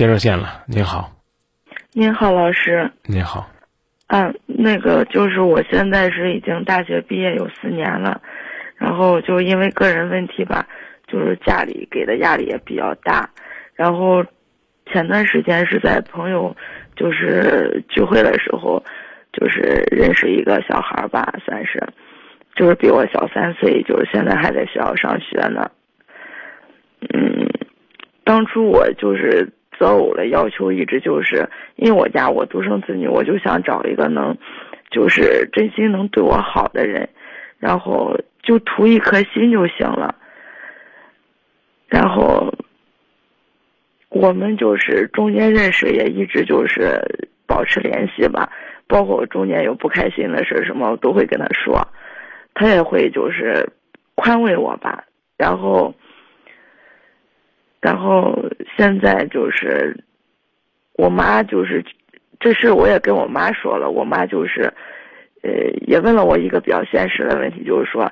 接热线了。您好，您好，老师。您好。啊，那个就是我现在是已经大学毕业有四年了，然后就因为个人问题吧，就是家里给的压力也比较大，然后前段时间是在朋友就是聚会的时候，就是认识一个小孩吧，算是，就是比我小三岁，就是现在还在学校上学呢。嗯，当初我就是择偶的要求一直就是，因为我家我独生子女，我就想找一个能，就是真心能对我好的人，然后就图一颗心就行了。然后我们就是中间认识，也一直就是保持联系吧。包括中间有不开心的事什么，我都会跟他说，他也会就是宽慰我吧。然后。然后现在就是，我妈就是，这事我也跟我妈说了，我妈就是，呃，也问了我一个比较现实的问题，就是说，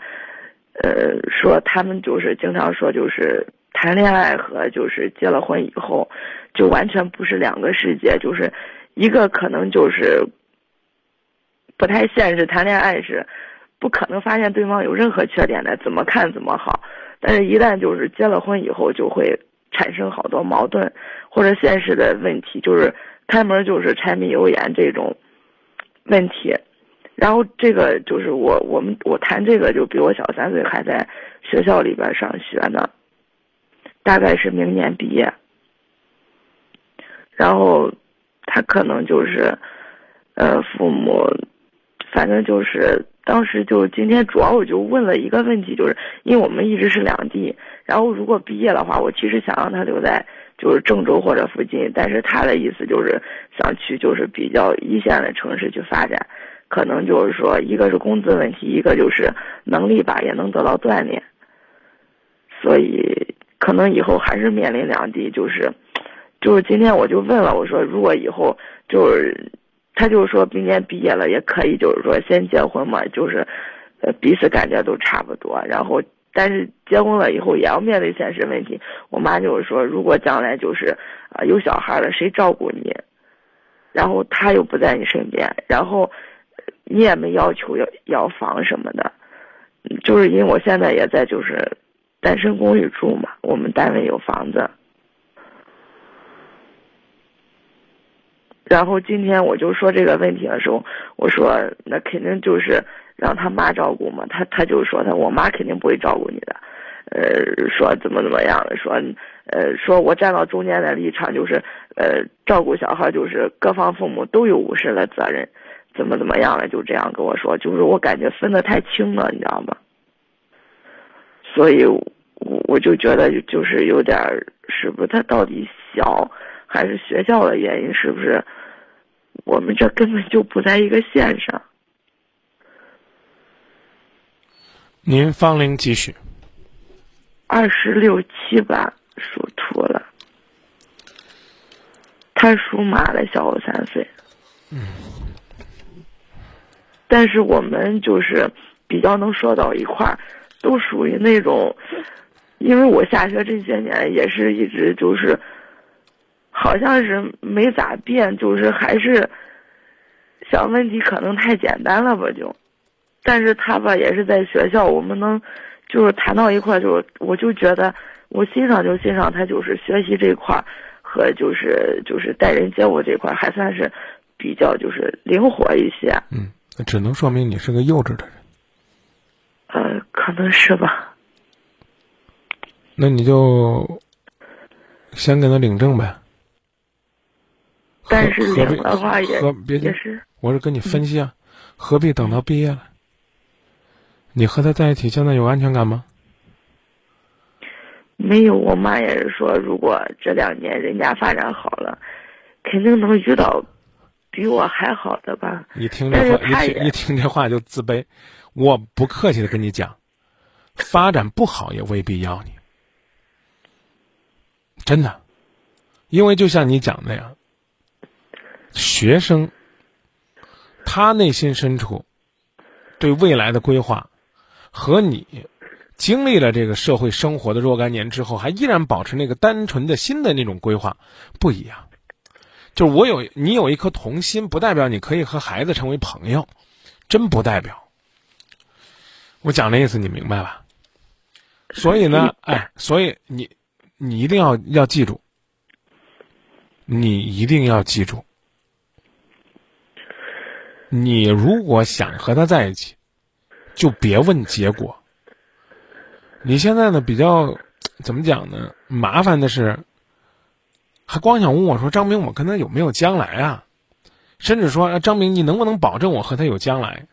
呃，说他们就是经常说，就是谈恋爱和就是结了婚以后，就完全不是两个世界，就是一个可能就是不太现实，谈恋爱是不可能发现对方有任何缺点的，怎么看怎么好，但是一旦就是结了婚以后，就会。产生好多矛盾，或者现实的问题，就是开门就是柴米油盐这种问题。然后这个就是我我们我谈这个就比我小三岁，还在学校里边上学呢，大概是明年毕业。然后他可能就是，呃，父母，反正就是。当时就今天主要我就问了一个问题，就是因为我们一直是两地，然后如果毕业的话，我其实想让他留在就是郑州或者附近，但是他的意思就是想去就是比较一线的城市去发展，可能就是说一个是工资问题，一个就是能力吧也能得到锻炼，所以可能以后还是面临两地，就是就是今天我就问了，我说如果以后就是。他就说，明年毕业了也可以，就是说先结婚嘛，就是，呃，彼此感觉都差不多。然后，但是结婚了以后也要面对现实问题。我妈就是说，如果将来就是，啊，有小孩了，谁照顾你？然后他又不在你身边，然后你也没要求要要房什么的，就是因为我现在也在就是单身公寓住嘛，我们单位有房子。然后今天我就说这个问题的时候，我说那肯定就是让他妈照顾嘛，他他就说他我妈肯定不会照顾你的，呃，说怎么怎么样的，说，呃，说我站到中间的立场就是，呃，照顾小孩就是各方父母都有无事的责任，怎么怎么样的就这样跟我说，就是我感觉分得太清了，你知道吗？所以，我我就觉得就是有点是不是他到底小，还是学校的原因，是不是？我们这根本就不在一个线上。您芳龄几许？二十六七吧，属兔了。他属马的，小我三岁。嗯。但是我们就是比较能说到一块儿，都属于那种，因为我下学这些年也是一直就是。好像是没咋变，就是还是想问题可能太简单了吧就，但是他吧也是在学校，我们能就是谈到一块，就是我就觉得我欣赏就欣赏他，就是学习这块和就是就是待人接物这块还算是比较就是灵活一些。嗯，只能说明你是个幼稚的人。呃，可能是吧。那你就先给他领证呗。但是领的话也也是，我是跟你分析啊，何必等到毕业了？你和他在一起，现在有安全感吗？没有，我妈也是说，如果这两年人家发展好了，肯定能遇到比我还好的吧。你听这话，一听一听这话就自卑。我不客气的跟你讲，发展不好也未必要你，真的，因为就像你讲的呀。学生，他内心深处对未来的规划，和你经历了这个社会生活的若干年之后，还依然保持那个单纯的心的那种规划，不一样。就是我有你有一颗童心，不代表你可以和孩子成为朋友，真不代表。我讲的意思你明白吧？所以呢，哎，所以你你一定要要记住，你一定要记住，你如果想和他在一起，就别问结果。你现在呢比较怎么讲呢？麻烦的是，还光想问我说张明，我跟他有没有将来啊？甚至说张明，你能不能保证我和他有将来？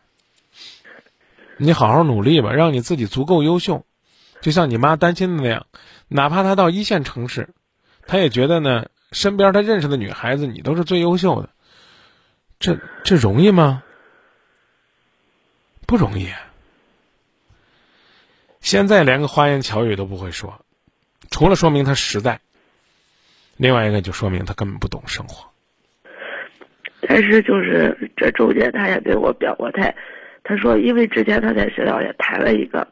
你好好努力吧，让你自己足够优秀，就像你妈担心的那样，哪怕他到一线城市，他也觉得呢，身边他认识的女孩子你都是最优秀的。这这容易吗？不容易。现在连个花言巧语都不会说，除了说明他实在，另外一个就说明他根本不懂生活。但是就是这中间他也给我表过态，他说因为之前他在学校也谈了一个，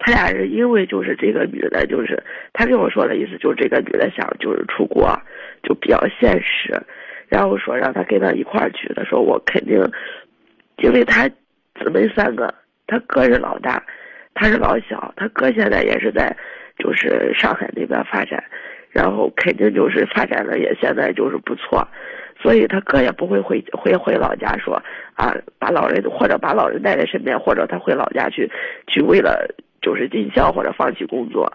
他俩是因为就是这个女的，就是他跟我说的意思就是这个女的想就是出国，就比较现实，然后说让他跟他一块儿去，他说我肯定，因为他姊妹三个，他哥是老大。他是老小，他哥现在也是在，就是上海那边发展，然后肯定就是发展的也现在就是不错，所以他哥也不会回回回老家说啊，把老人或者把老人带在身边，或者他回老家去去为了就是尽孝或者放弃工作，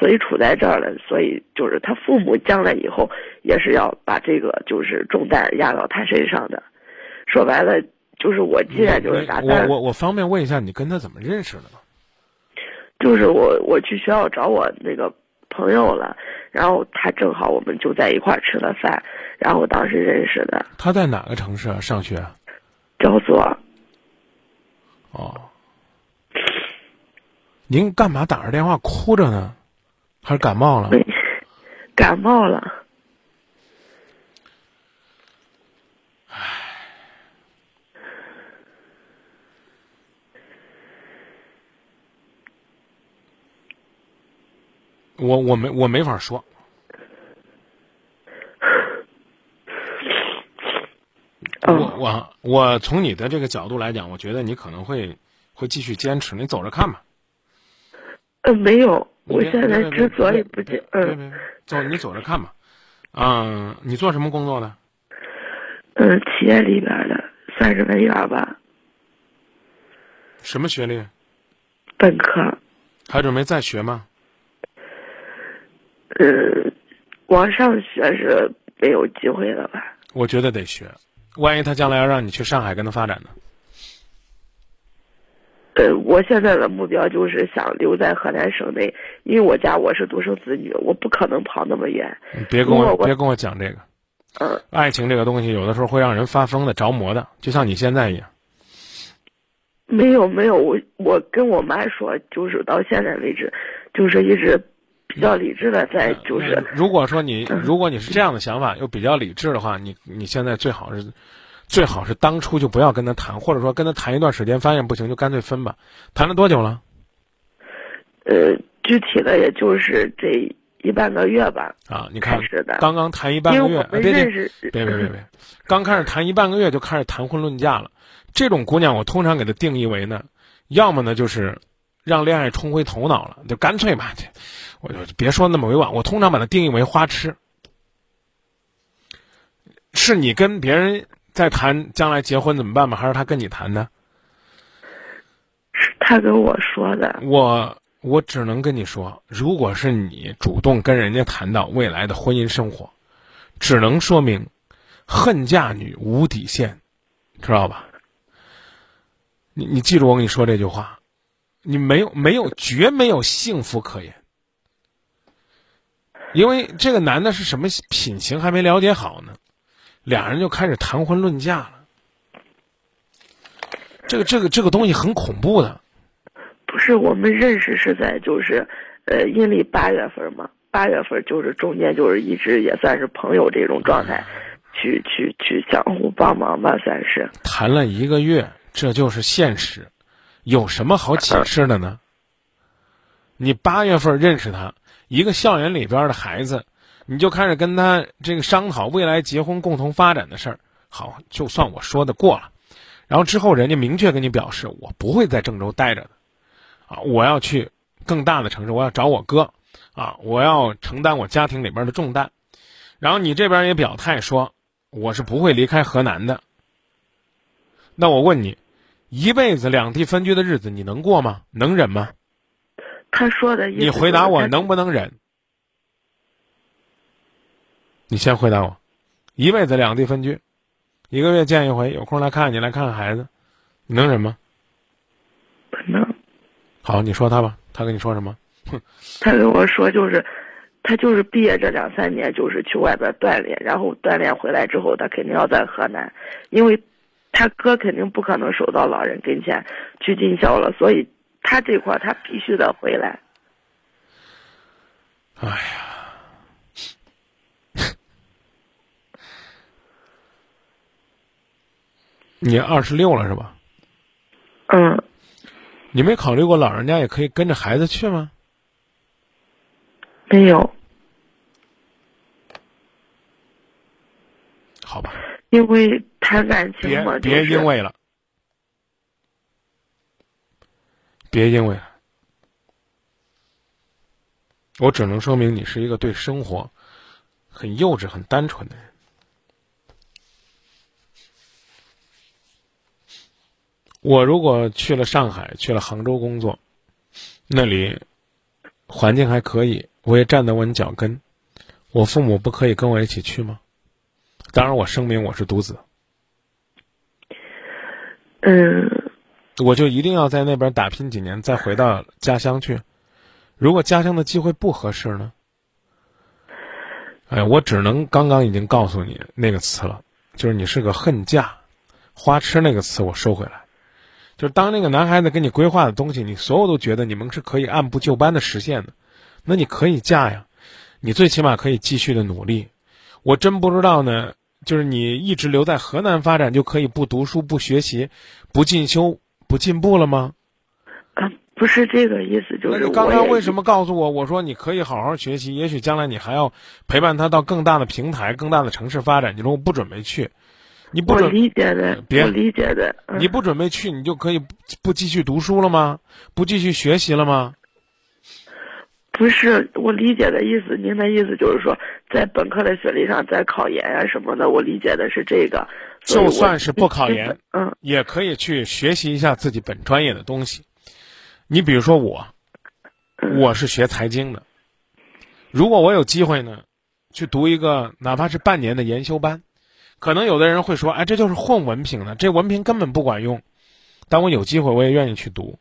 所以处在这儿了，所以就是他父母将来以后也是要把这个就是重担压到他身上的，说白了就是我既然就是啥，我我我方便问一下你跟他怎么认识的吗？就是我，我去学校找我那个朋友了，然后他正好我们就在一块儿吃了饭，然后当时认识的。他在哪个城市啊？上学？焦作。哦。您干嘛打着电话哭着呢？还是感冒了？感冒了。我我没我没法说，我我我从你的这个角度来讲，我觉得你可能会会继续坚持，你走着看吧。呃，没有，我现在之所以不接，嗯，走，你走着看吧。嗯，你做什么工作的？嗯，企业里边的，算是文员吧。什么学历？本科。还准备再学吗？嗯，往上学是没有机会了吧？我觉得得学，万一他将来要让你去上海跟他发展呢？呃，我现在的目标就是想留在河南省内，因为我家我是独生子女，我不可能跑那么远。别跟我别跟我讲这个，嗯，爱情这个东西有的时候会让人发疯的、着魔的，就像你现在一样。没有没有，我我跟我妈说，就是到现在为止，就是一直。比较理智的，在就是，如果说你如果你是这样的想法，又比较理智的话，你你现在最好是，最好是当初就不要跟他谈，或者说跟他谈一段时间，发现不行就干脆分吧。谈了多久了？呃，具体的也就是这一半个月吧。啊，你看，刚刚谈一半个月，别别别别别别，刚开始谈一半个月就开始谈婚论嫁了。这种姑娘，我通常给她定义为呢，要么呢就是让恋爱冲昏头脑了，就干脆吧。我就别说那么委婉，我通常把它定义为花痴。是你跟别人在谈将来结婚怎么办吗？还是他跟你谈的？是他跟我说的。我我只能跟你说，如果是你主动跟人家谈到未来的婚姻生活，只能说明恨嫁女无底线，知道吧？你你记住我跟你说这句话，你没有没有绝没有幸福可言。因为这个男的是什么品行还没了解好呢，俩人就开始谈婚论嫁了。这个这个这个东西很恐怖的。不是我们认识是在就是，呃，阴历八月份嘛，八月份就是中间就是一直也算是朋友这种状态，去去去相互帮忙吧，算是。谈了一个月，这就是现实，有什么好解释的呢？你八月份认识他，一个校园里边的孩子，你就开始跟他这个商讨未来结婚、共同发展的事儿。好，就算我说的过了。然后之后，人家明确跟你表示，我不会在郑州待着的，啊，我要去更大的城市，我要找我哥，啊，我要承担我家庭里边的重担。然后你这边也表态说，我是不会离开河南的。那我问你，一辈子两地分居的日子你能过吗？能忍吗？他说的意思，你回答我能不能忍？你先回答我，一辈子两地分居，一个月见一回，有空来看你，来看看孩子，你能忍吗？不能。好，你说他吧，他跟你说什么？哼，他跟我说就是，他就是毕业这两三年就是去外边锻炼，然后锻炼回来之后，他肯定要在河南，因为他哥肯定不可能守到老人跟前去尽孝了，所以。他这块他必须得回来。哎呀，你二十六了是吧？嗯。你没考虑过老人家也可以跟着孩子去吗？没有。好吧。因为谈感情嘛，别别因为了。别因为，我只能说明你是一个对生活很幼稚、很单纯的人。我如果去了上海，去了杭州工作，那里环境还可以，我也站得稳脚跟，我父母不可以跟我一起去吗？当然，我声明我是独子。嗯。我就一定要在那边打拼几年，再回到家乡去。如果家乡的机会不合适呢？哎，我只能刚刚已经告诉你那个词了，就是你是个恨嫁，花痴那个词我收回来。就是当那个男孩子给你规划的东西，你所有都觉得你们是可以按部就班的实现的，那你可以嫁呀，你最起码可以继续的努力。我真不知道呢，就是你一直留在河南发展就可以不读书、不学习、不进修。不进步了吗？啊，不是这个意思，就是。你刚刚为什么告诉我？我说你可以好好学习，也许将来你还要陪伴他到更大的平台、更大的城市发展。你说我不准备去，你不准理解的，别理解的。你不准备去，你就可以不继续读书了吗？不继续学习了吗？不是我理解的意思，您的意思就是说，在本科的学历上再考研啊什么的，我理解的是这个。就算是不考研，嗯，也可以去学习一下自己本专业的东西。你比如说我，我是学财经的。如果我有机会呢，去读一个哪怕是半年的研修班，可能有的人会说：“哎，这就是混文凭的，这文凭根本不管用。”但我有机会，我也愿意去读，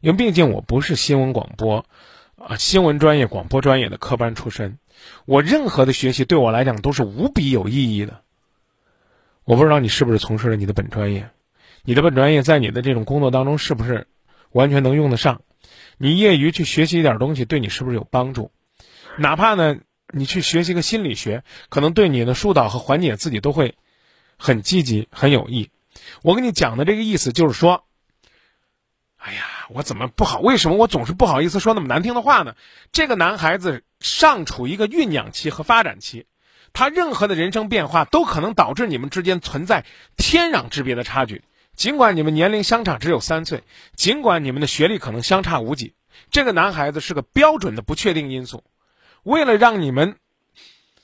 因为毕竟我不是新闻广播啊，新闻专业、广播专业的科班出身。我任何的学习对我来讲都是无比有意义的。我不知道你是不是从事了你的本专业，你的本专业在你的这种工作当中是不是完全能用得上？你业余去学习一点东西，对你是不是有帮助？哪怕呢，你去学习个心理学，可能对你的疏导和缓解自己都会很积极、很有益。我跟你讲的这个意思就是说，哎呀，我怎么不好？为什么我总是不好意思说那么难听的话呢？这个男孩子尚处一个酝酿期和发展期。他任何的人生变化都可能导致你们之间存在天壤之别的差距，尽管你们年龄相差只有三岁，尽管你们的学历可能相差无几，这个男孩子是个标准的不确定因素。为了让你们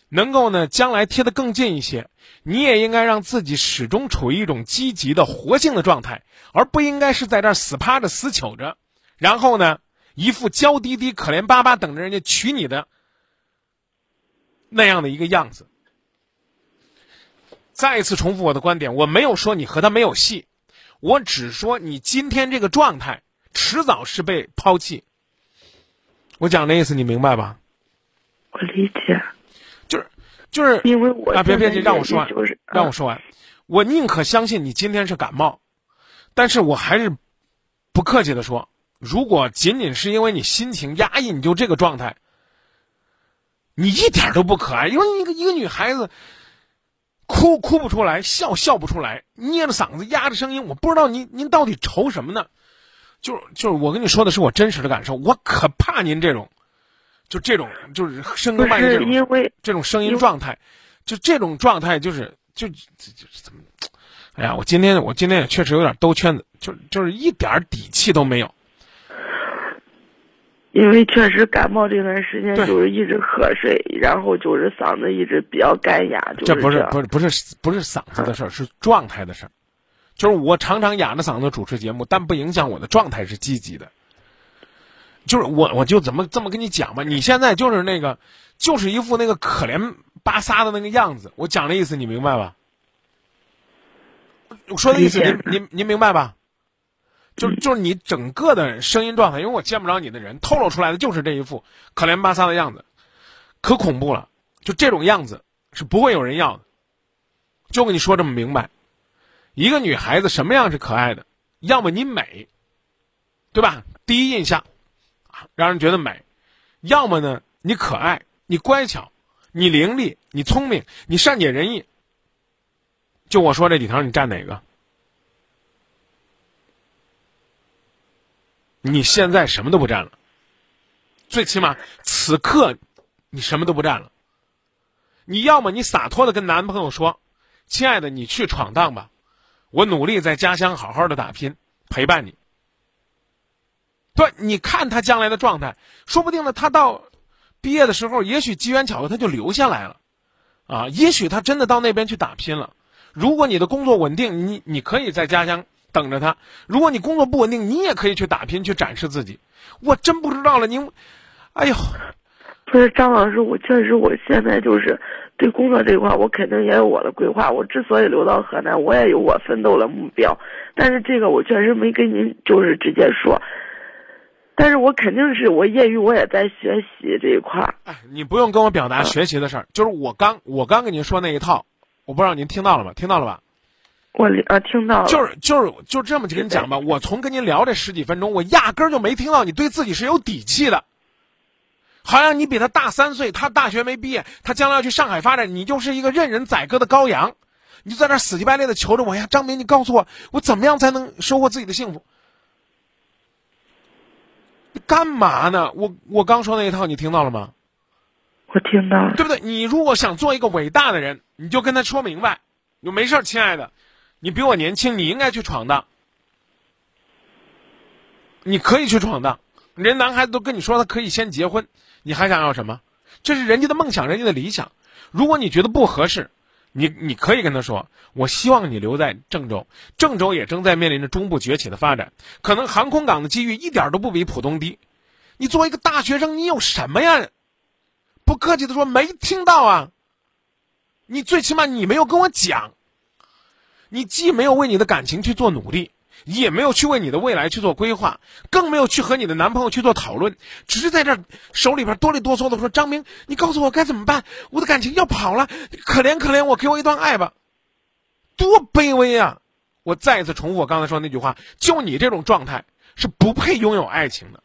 能够呢将来贴得更近一些，你也应该让自己始终处于一种积极的活性的状态，而不应该是在这儿死趴着死求着，然后呢一副娇滴滴、可怜巴巴等着人家娶你的。那样的一个样子。再一次重复我的观点，我没有说你和他没有戏，我只说你今天这个状态迟早是被抛弃。我讲的意思你明白吧？我理解。就是就是因为我啊，别别急，让我说完，就是让我说完。我宁可相信你今天是感冒，但是我还是不客气的说，如果仅仅是因为你心情压抑，你就这个状态。你一点都不可爱，因为一个一个女孩子，哭哭不出来，笑笑不出来，捏着嗓子压着声音，我不知道您您到底愁什么呢？就是就是我跟你说的是我真实的感受，我可怕您这种，就这种就是深更半夜这种因为这种声音状态，就这种状态就是就就就是怎么，哎呀，我今天我今天也确实有点兜圈子，就就是一点儿底气都没有。因为确实感冒这段时间就是一直瞌睡，然后就是嗓子一直比较干哑，就是这不是不是不是不是嗓子的事儿，是状态的事儿。就是我常常哑着嗓子主持节目，但不影响我的状态是积极的。就是我我就怎么这么跟你讲吧，你现在就是那个，就是一副那个可怜巴撒的那个样子。我讲的意思你明白吧？我说的意思您您您明白吧？就就是你整个的声音状态，因为我见不着你的人，透露出来的就是这一副可怜巴撒的样子，可恐怖了。就这种样子是不会有人要的。就跟你说这么明白，一个女孩子什么样是可爱的？要么你美，对吧？第一印象啊，让人觉得美；要么呢，你可爱，你乖巧，你伶俐，你聪明，你善解人意。就我说这几条，你占哪个？你现在什么都不占了，最起码此刻你什么都不占了。你要么你洒脱的跟男朋友说：“亲爱的，你去闯荡吧，我努力在家乡好好的打拼，陪伴你。”对，你看他将来的状态，说不定呢，他到毕业的时候，也许机缘巧合他就留下来了，啊，也许他真的到那边去打拼了。如果你的工作稳定，你你可以在家乡等着他；如果你工作不稳定，你也可以去打拼，去展示自己。我真不知道了，您，哎呦，不是张老师，我确实我现在就是对工作这一块，我肯定也有我的规划。我之所以留到河南，我也有我奋斗的目标，但是这个我确实没跟您就是直接说。但是我肯定是我业余我也在学习这一块儿。哎，你不用跟我表达学习的事儿，就是我刚我刚跟您说那一套，我不知道您听到了吗？听到了吧？我呃听到了，就是就是就这么跟你讲吧，我从跟您聊这十几分钟，我压根儿就没听到你对自己是有底气的，好像你比他大三岁，他大学没毕业，他将来要去上海发展，你就是一个任人宰割的羔羊，你就在那儿死乞白赖的求着我呀，张明，你告诉我，我怎么样才能收获自己的幸福？你干嘛呢？我我刚说那一套，你听到了吗？我听到了。对不对？你如果想做一个伟大的人，你就跟他说明白，你没事，亲爱的，你比我年轻，你应该去闯荡，你可以去闯荡。人男孩子都跟你说他可以先结婚，你还想要什么？这是人家的梦想，人家的理想。如果你觉得不合适，你你可以跟他说，我希望你留在郑州，郑州也正在面临着中部崛起的发展，可能航空港的机遇一点都不比浦东低。你作为一个大学生，你有什么呀？不客气的说，没听到啊。你最起码你没有跟我讲，你既没有为你的感情去做努力，也没有去为你的未来去做规划，更没有去和你的男朋友去做讨论，只是在这手里边哆里哆嗦的说：“张明，你告诉我该怎么办？我的感情要跑了，可怜可怜我，给我一段爱吧。”多卑微啊！我再一次重复我刚才说那句话：就你这种状态是不配拥有爱情的。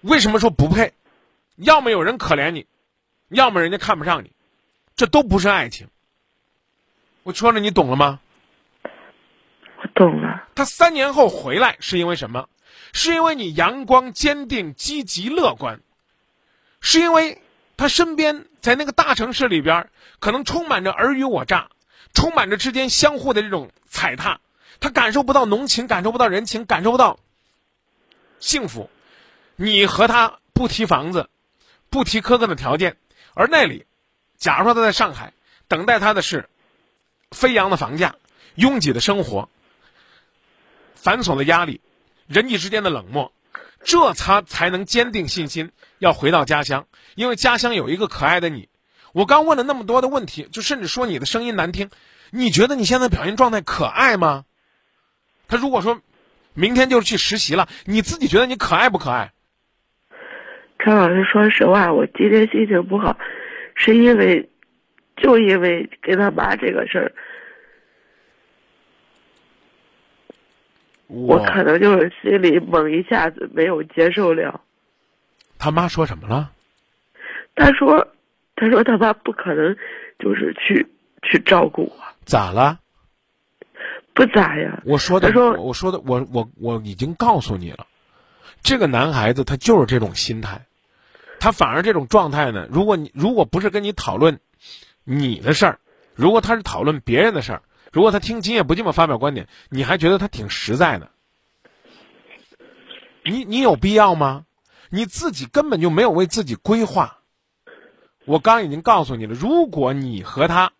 为什么说不配？要么有人可怜你，要么人家看不上你，这都不是爱情。我说了，你懂了吗？懂了。他三年后回来是因为什么？是因为你阳光、坚定、积极、乐观，是因为他身边在那个大城市里边，可能充满着尔虞我诈，充满着之间相互的这种踩踏，他感受不到浓情，感受不到人情，感受不到幸福。你和他不提房子。不提苛刻的条件，而那里，假如说他在上海，等待他的是飞扬的房价、拥挤的生活、繁琐的压力、人际之间的冷漠，这他才能坚定信心要回到家乡，因为家乡有一个可爱的你。我刚问了那么多的问题，就甚至说你的声音难听，你觉得你现在表现状态可爱吗？他如果说明天就去实习了，你自己觉得你可爱不可爱？陈老师，说实话，我今天心情不好，是因为，就因为跟他妈这个事儿，我可能就是心里猛一下子没有接受了。他妈说什么了？他说：“他说他妈不可能，就是去去照顾我。咋了？不咋呀。我说的，说我说的，我我我已经告诉你了，这个男孩子他就是这种心态，他反而这种状态呢，如果你如果不是跟你讨论你的事儿，如果他是讨论别人的事儿，如果他听今夜不寂寞发表观点，你还觉得他挺实在的，你你有必要吗？你自己根本就没有为自己规划。我刚已经告诉你了，如果你和他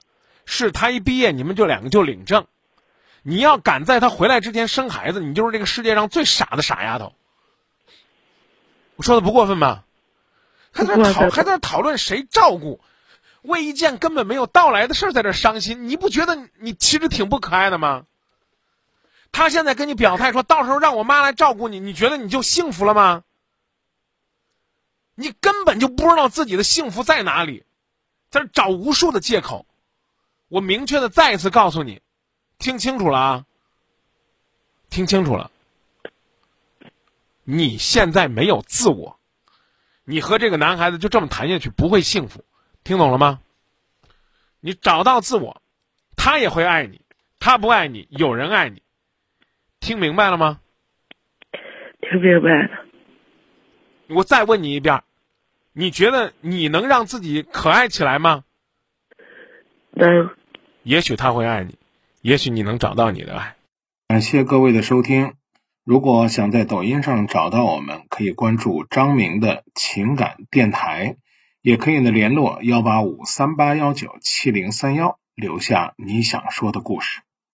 是他一毕业你们就两个就领证，你要敢在他回来之前生孩子，你就是这个世界上最傻的傻丫头。我说的不过分吧？还在讨还在讨论谁照顾，为一件根本没有到来的事儿在这伤心，你不觉得你其实挺不可爱的吗？他现在跟你表态说到时候让我妈来照顾你，你觉得你就幸福了吗？你根本就不知道自己的幸福在哪里，在这找无数的借口。我明确的再一次告诉你，听清楚了啊！听清楚了，你现在没有自我，你和这个男孩子就这么谈下去不会幸福，听懂了吗？你找到自我，他也会爱你，他不爱你，有人爱你，听明白了吗？听明白了。我再问你一遍，你觉得你能让自己可爱起来吗？能。也许他会爱你，也许你能找到你的爱。感谢各位的收听。如果想在抖音上找到我们，可以关注张明的情感电台，也可以呢联络幺八五三八幺九七零三幺，留下你想说的故事。